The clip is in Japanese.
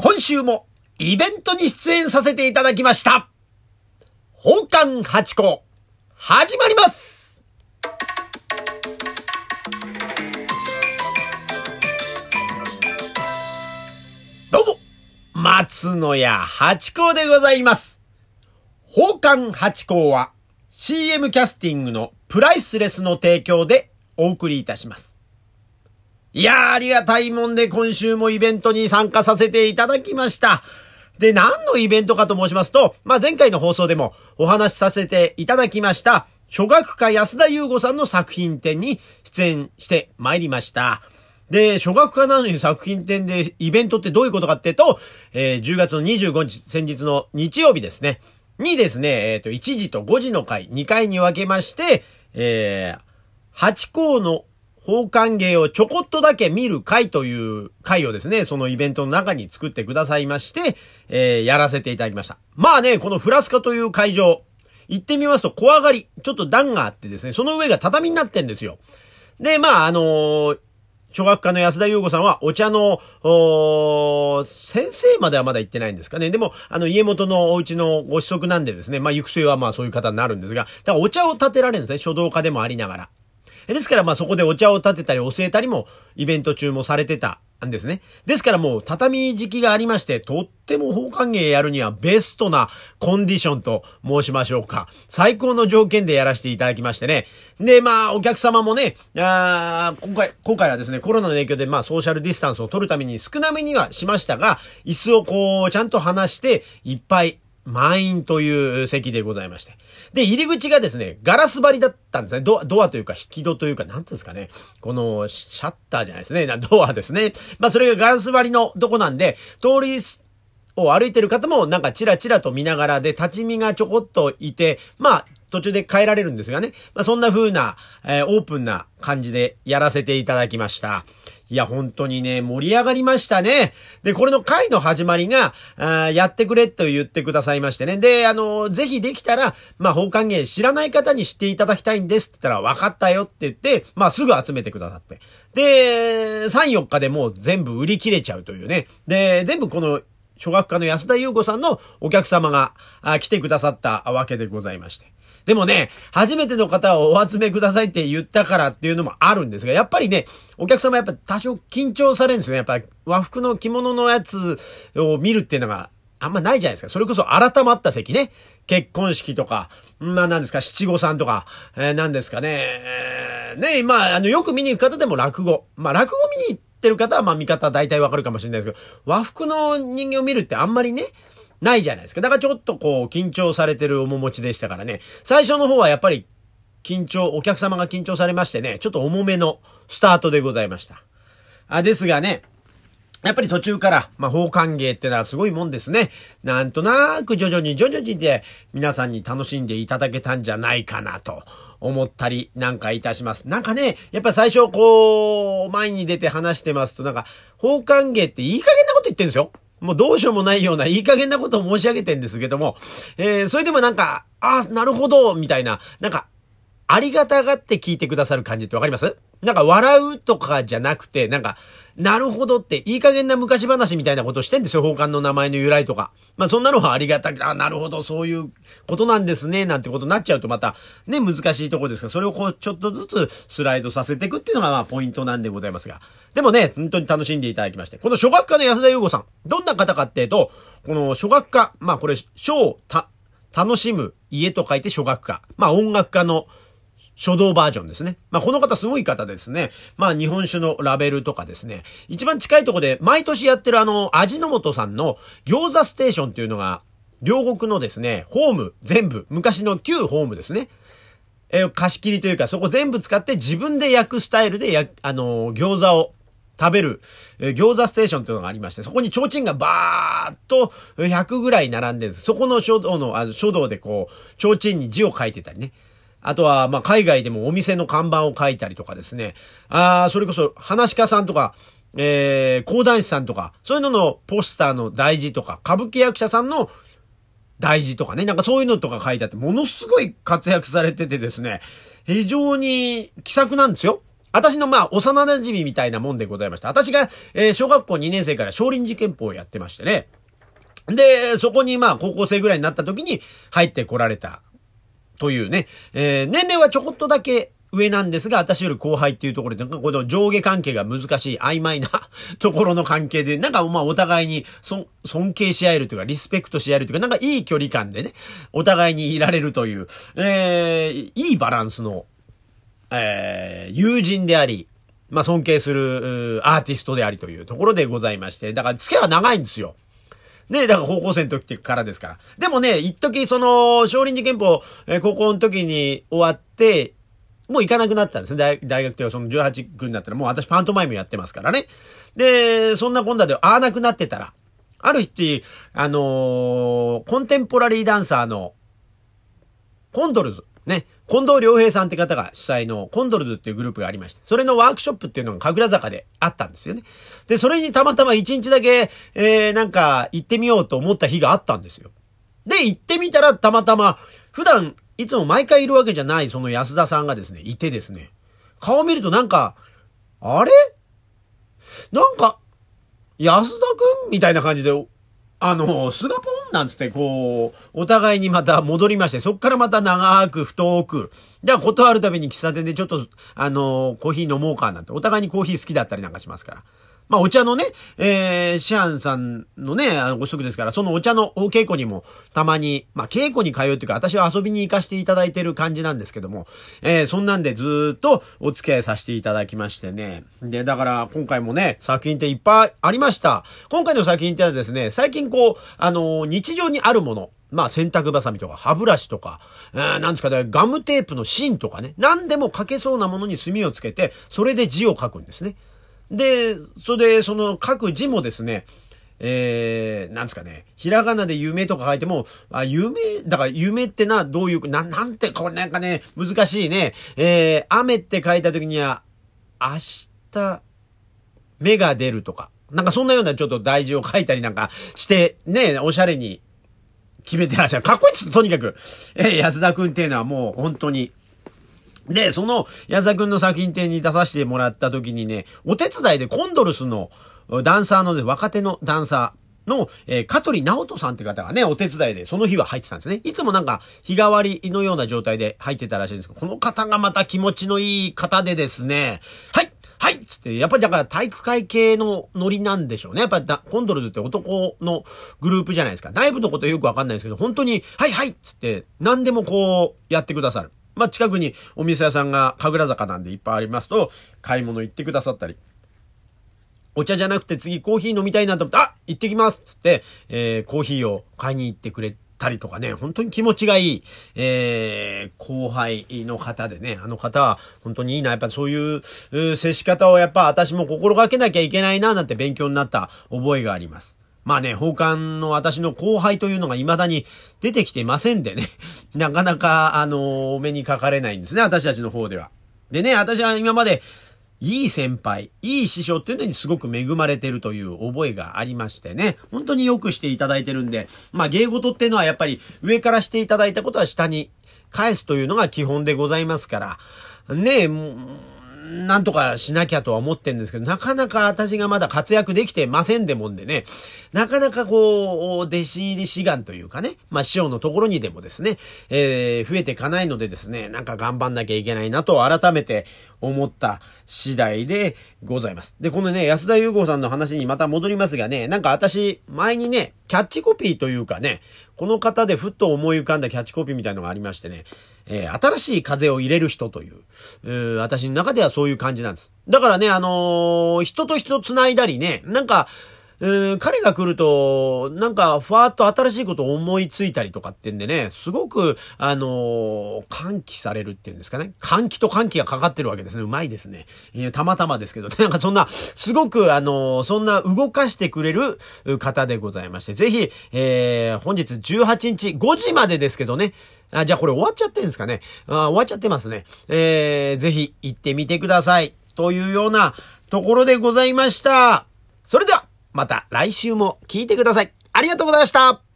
今週もイベントに出演させていただきました。宝冠八甲、始まりますどうも、松野屋八甲でございます。宝冠八甲は CM キャスティングのプライスレスの提供でお送りいたします。いやー、ありがたいもんで今週もイベントに参加させていただきました。で、何のイベントかと申しますと、まあ、前回の放送でもお話しさせていただきました、初学家安田優吾さんの作品展に出演してまいりました。で、初学家なのに作品展でイベントってどういうことかってと、えー10月の25日、先日の日曜日ですね、にですね、えっ、と、1時と5時の回、2回に分けまして、えー、8校の宝冠芸をちょこっとだけ見る会という会をですね、そのイベントの中に作ってくださいまして、えー、やらせていただきました。まあね、このフラスカという会場、行ってみますと小上がり、ちょっと段があってですね、その上が畳になってんですよ。で、まあ、あのー小学科の安田優吾さんはお茶の、お先生まではまだ行ってないんですかね。でも、あの、家元のお家のご子息なんでですね、まあ、行く末はまあそういう方になるんですが、だからお茶を立てられるんですね。書道家でもありながら。ですからまあそこでお茶を立てたり教えたりもイベント中もされてたんですね。ですからもう畳時期がありまして、とっても宝冠芸やるにはベストなコンディションと申しましょうか。最高の条件でやらせていただきましてね。で、まあお客様もね、あ今回、今回はですね、コロナの影響でまあソーシャルディスタンスを取るために少なめにはしましたが、椅子をこうちゃんと離していっぱい満員という席でございまして。で、入り口がですね、ガラス張りだったんですね。ドア、ドアというか引き戸というか、なんていうんですかね。この、シャッターじゃないですね。ドアですね。まあ、それがガラス張りのとこなんで、通りを歩いてる方もなんかチラチラと見ながらで、立ち見がちょこっといて、まあ、途中で変えられるんですがね。まあ、そんな風な、えーオープンな感じでやらせていただきました。いや、本当にね、盛り上がりましたね。で、これの回の始まりが、あやってくれと言ってくださいましてね。で、あの、ぜひできたら、まあ、宝冠芸知らない方に知っていただきたいんですって言ったら、分かったよって言って、まあ、すぐ集めてくださって。で、3、4日でもう全部売り切れちゃうというね。で、全部この、小学科の安田優子さんのお客様が来てくださったわけでございまして。でもね、初めての方をお集めくださいって言ったからっていうのもあるんですが、やっぱりね、お客様やっぱ多少緊張されるんですよね。やっぱ和服の着物のやつを見るっていうのがあんまないじゃないですか。それこそ改まった席ね。結婚式とか、まあ何ですか、七五三とか、えー、何ですかね。えーね、まあ、あの、よく見に行く方でも落語。まあ落語見に行ってる方はまあ見方大体わかるかもしれないですけど、和服の人間を見るってあんまりね、ないじゃないですか。だからちょっとこう、緊張されてる面持ちでしたからね。最初の方はやっぱり、緊張、お客様が緊張されましてね、ちょっと重めのスタートでございました。あ、ですがね、やっぱり途中から、まあ、宝冠芸ってのはすごいもんですね。なんとなく徐々に徐々にで皆さんに楽しんでいただけたんじゃないかなと思ったりなんかいたします。なんかね、やっぱ最初こう、前に出て話してますとなんか、宝冠芸っていい加減なこと言ってるんですよ。もうどうしようもないようないい加減なことを申し上げてんですけども、えー、それでもなんか、ああ、なるほど、みたいな、なんか、ありがたがって聞いてくださる感じってわかります？なんか笑うとかじゃなくて、なんか、なるほどって、いい加減な昔話みたいなことしてんですよ、宝冠の名前の由来とか。まあそんなのはありがたく、あ、なるほど、そういうことなんですね、なんてことになっちゃうとまた、ね、難しいところですから、それをこう、ちょっとずつスライドさせていくっていうのがまあポイントなんでございますが。でもね、本当に楽しんでいただきまして。この初学科の安田優吾さん、どんな方かっていうと、この初学科、まあこれ、小、た、楽しむ家と書いて初学科。まあ音楽家の書道バージョンですね。まあ、この方すごい方ですね。まあ、日本酒のラベルとかですね。一番近いとこで、毎年やってるあの、味の素さんの餃子ステーションっていうのが、両国のですね、ホーム、全部、昔の旧ホームですね。え貸し切りというか、そこ全部使って自分で焼くスタイルでや、あの餃子を食べる、え餃子ステーションというのがありまして、そこに提灯がバーっと100ぐらい並んでるんです。そこの書道の、あの書道でこう、提灯に字を書いてたりね。あとは、ま、海外でもお店の看板を書いたりとかですね。ああ、それこそ、話し家さんとか、えー、講談師さんとか、そういうののポスターの大事とか、歌舞伎役者さんの大事とかね、なんかそういうのとか書いてあって、ものすごい活躍されててですね、非常に気さくなんですよ。私のまあ、幼馴染みたいなもんでございました。私が、えー、小学校2年生から少林寺拳法をやってましてね。で、そこにまあ、高校生ぐらいになった時に入ってこられた。というね。えー、年齢はちょこっとだけ上なんですが、私より後輩っていうところで、なんかこの上下関係が難しい曖昧なところの関係で、なんかまあお互いに尊敬し合えるというか、リスペクトし合えるというか、なんかいい距離感でね、お互いにいられるという、えー、いいバランスのえー、友人であり、まあ、尊敬する、アーティストでありというところでございまして、だから付き合いは長いんですよ。ねだから高校生の時からですから。でもね、一時その、少林寺拳法、えー、高校の時に終わって、もう行かなくなったんですね。大大学ではその18区になったら、もう私パントマイムやってますからね。で、そんなこんなで会わなくなってたら、ある日、あのー、コンテンポラリーダンサーの、コンドルズ、ね、近藤良平さんって方が主催のコンドルズっていうグループがありまして、それのワークショップっていうのが神楽坂であったんですよね。で、それにたまたま一日だけ、えー、なんか行ってみようと思った日があったんですよ。で、行ってみたらたまたま、普段いつも毎回いるわけじゃないその安田さんがですね、いてですね、顔見るとなんか、あれ？なんか、安田くん？みたいな感じであの、菅ポなんつって、こう、お互いにまた戻りまして、そっからまた長く太く、じゃあ断るたびに喫茶店でちょっと、あの、コーヒー飲もうかなんて、お互いにコーヒー好きだったりなんかしますから。まあ、お茶のね、えー、シアンさんのね、あのご職ですから、そのお茶のお稽古にも、たまに、まあ、稽古に通うっていうか、私は遊びに行かせていただいてる感じなんですけども、えー、そんなんでずっとお付き合いさせていただきましてね。で、だから、今回もね、作品っていっぱいありました。今回の作品ってはですね、最近こう、あのー、日常にあるもの、まあ、洗濯バサミとか歯ブラシとか、えー、なんですかね、ガムテープの芯とかね、何でも書けそうなものに墨をつけて、それで字を書くんですね。で、それで、その書く字もですね、えー、なんですかね、ひらがなで夢とか書いても、あ、夢、だから夢ってな、どういう、な、なんて、これなんかね、難しいね。えー、雨って書いた時には、明日、目が出るとか、なんかそんなようなちょっと大事を書いたりなんかして、ね、おしゃれに決めてらっしゃる。かっこいいです、とにかく。えー、安田くんっていうのはもう本当に、で、その、矢沢くんの作品展に出させてもらった時にね、お手伝いでコンドルスのダンサーの、ね、若手のダンサーの、えー、香取直人さんって方がね、お手伝いで、その日は入ってたんですね。いつもなんか、日替わりのような状態で入ってたらしいんですけど、この方がまた気持ちのいい方でですね、はいはいつって、やっぱりだから体育会系のノリなんでしょうね。やっぱりコンドルズって男のグループじゃないですか。内部のことよくわかんないですけど、本当に、はいはいつって、何でもこう、やってくださる。まあ、近くにお店屋さんが神楽坂なんでいっぱいありますと、買い物行ってくださったり、お茶じゃなくて次コーヒー飲みたいなと思って、あ行ってきますつって、えー、コーヒーを買いに行ってくれたりとかね、本当に気持ちがいい、えー、後輩の方でね、あの方は本当にいいな。やっぱそういう接し方をやっぱ私も心がけなきゃいけないな、なんて勉強になった覚えがあります。まあね、奉還の私の後輩というのが未だに出てきてませんでね、なかなか、あの、お目にかかれないんですね、私たちの方では。でね、私は今まで、いい先輩、いい師匠っていうのにすごく恵まれてるという覚えがありましてね、本当によくしていただいてるんで、まあ芸事っていうのはやっぱり上からしていただいたことは下に返すというのが基本でございますから、ねえ、なんとかしなきゃとは思ってんですけど、なかなか私がまだ活躍できてませんでもんでね、なかなかこう、弟子入り志願というかね、まあ師匠のところにでもですね、えー、増えていかないのでですね、なんか頑張んなきゃいけないなと改めて思った次第でございます。で、このね、安田優子さんの話にまた戻りますがね、なんか私、前にね、キャッチコピーというかね、この方でふっと思い浮かんだキャッチコピーみたいのがありましてね、えー、新しい風を入れる人という、うー私の中ではそういう感じなんです。だからね、あのー、人と人繋いだりね、なんか、えー、彼が来ると、なんか、ふわっと新しいことを思いついたりとかってんでね、すごく、あのー、喚起されるっていうんですかね。喚起と喚起がかかってるわけですね。うまいですね。たまたまですけど、なんかそんな、すごく、あのー、そんな動かしてくれる方でございまして、ぜひ、えー、本日18日5時までですけどね、あ、じゃあこれ終わっちゃってんですかね？あ終わっちゃってますね。えー、ぜひ行ってみてください。というようなところでございました。それでは、また来週も聞いてください。ありがとうございました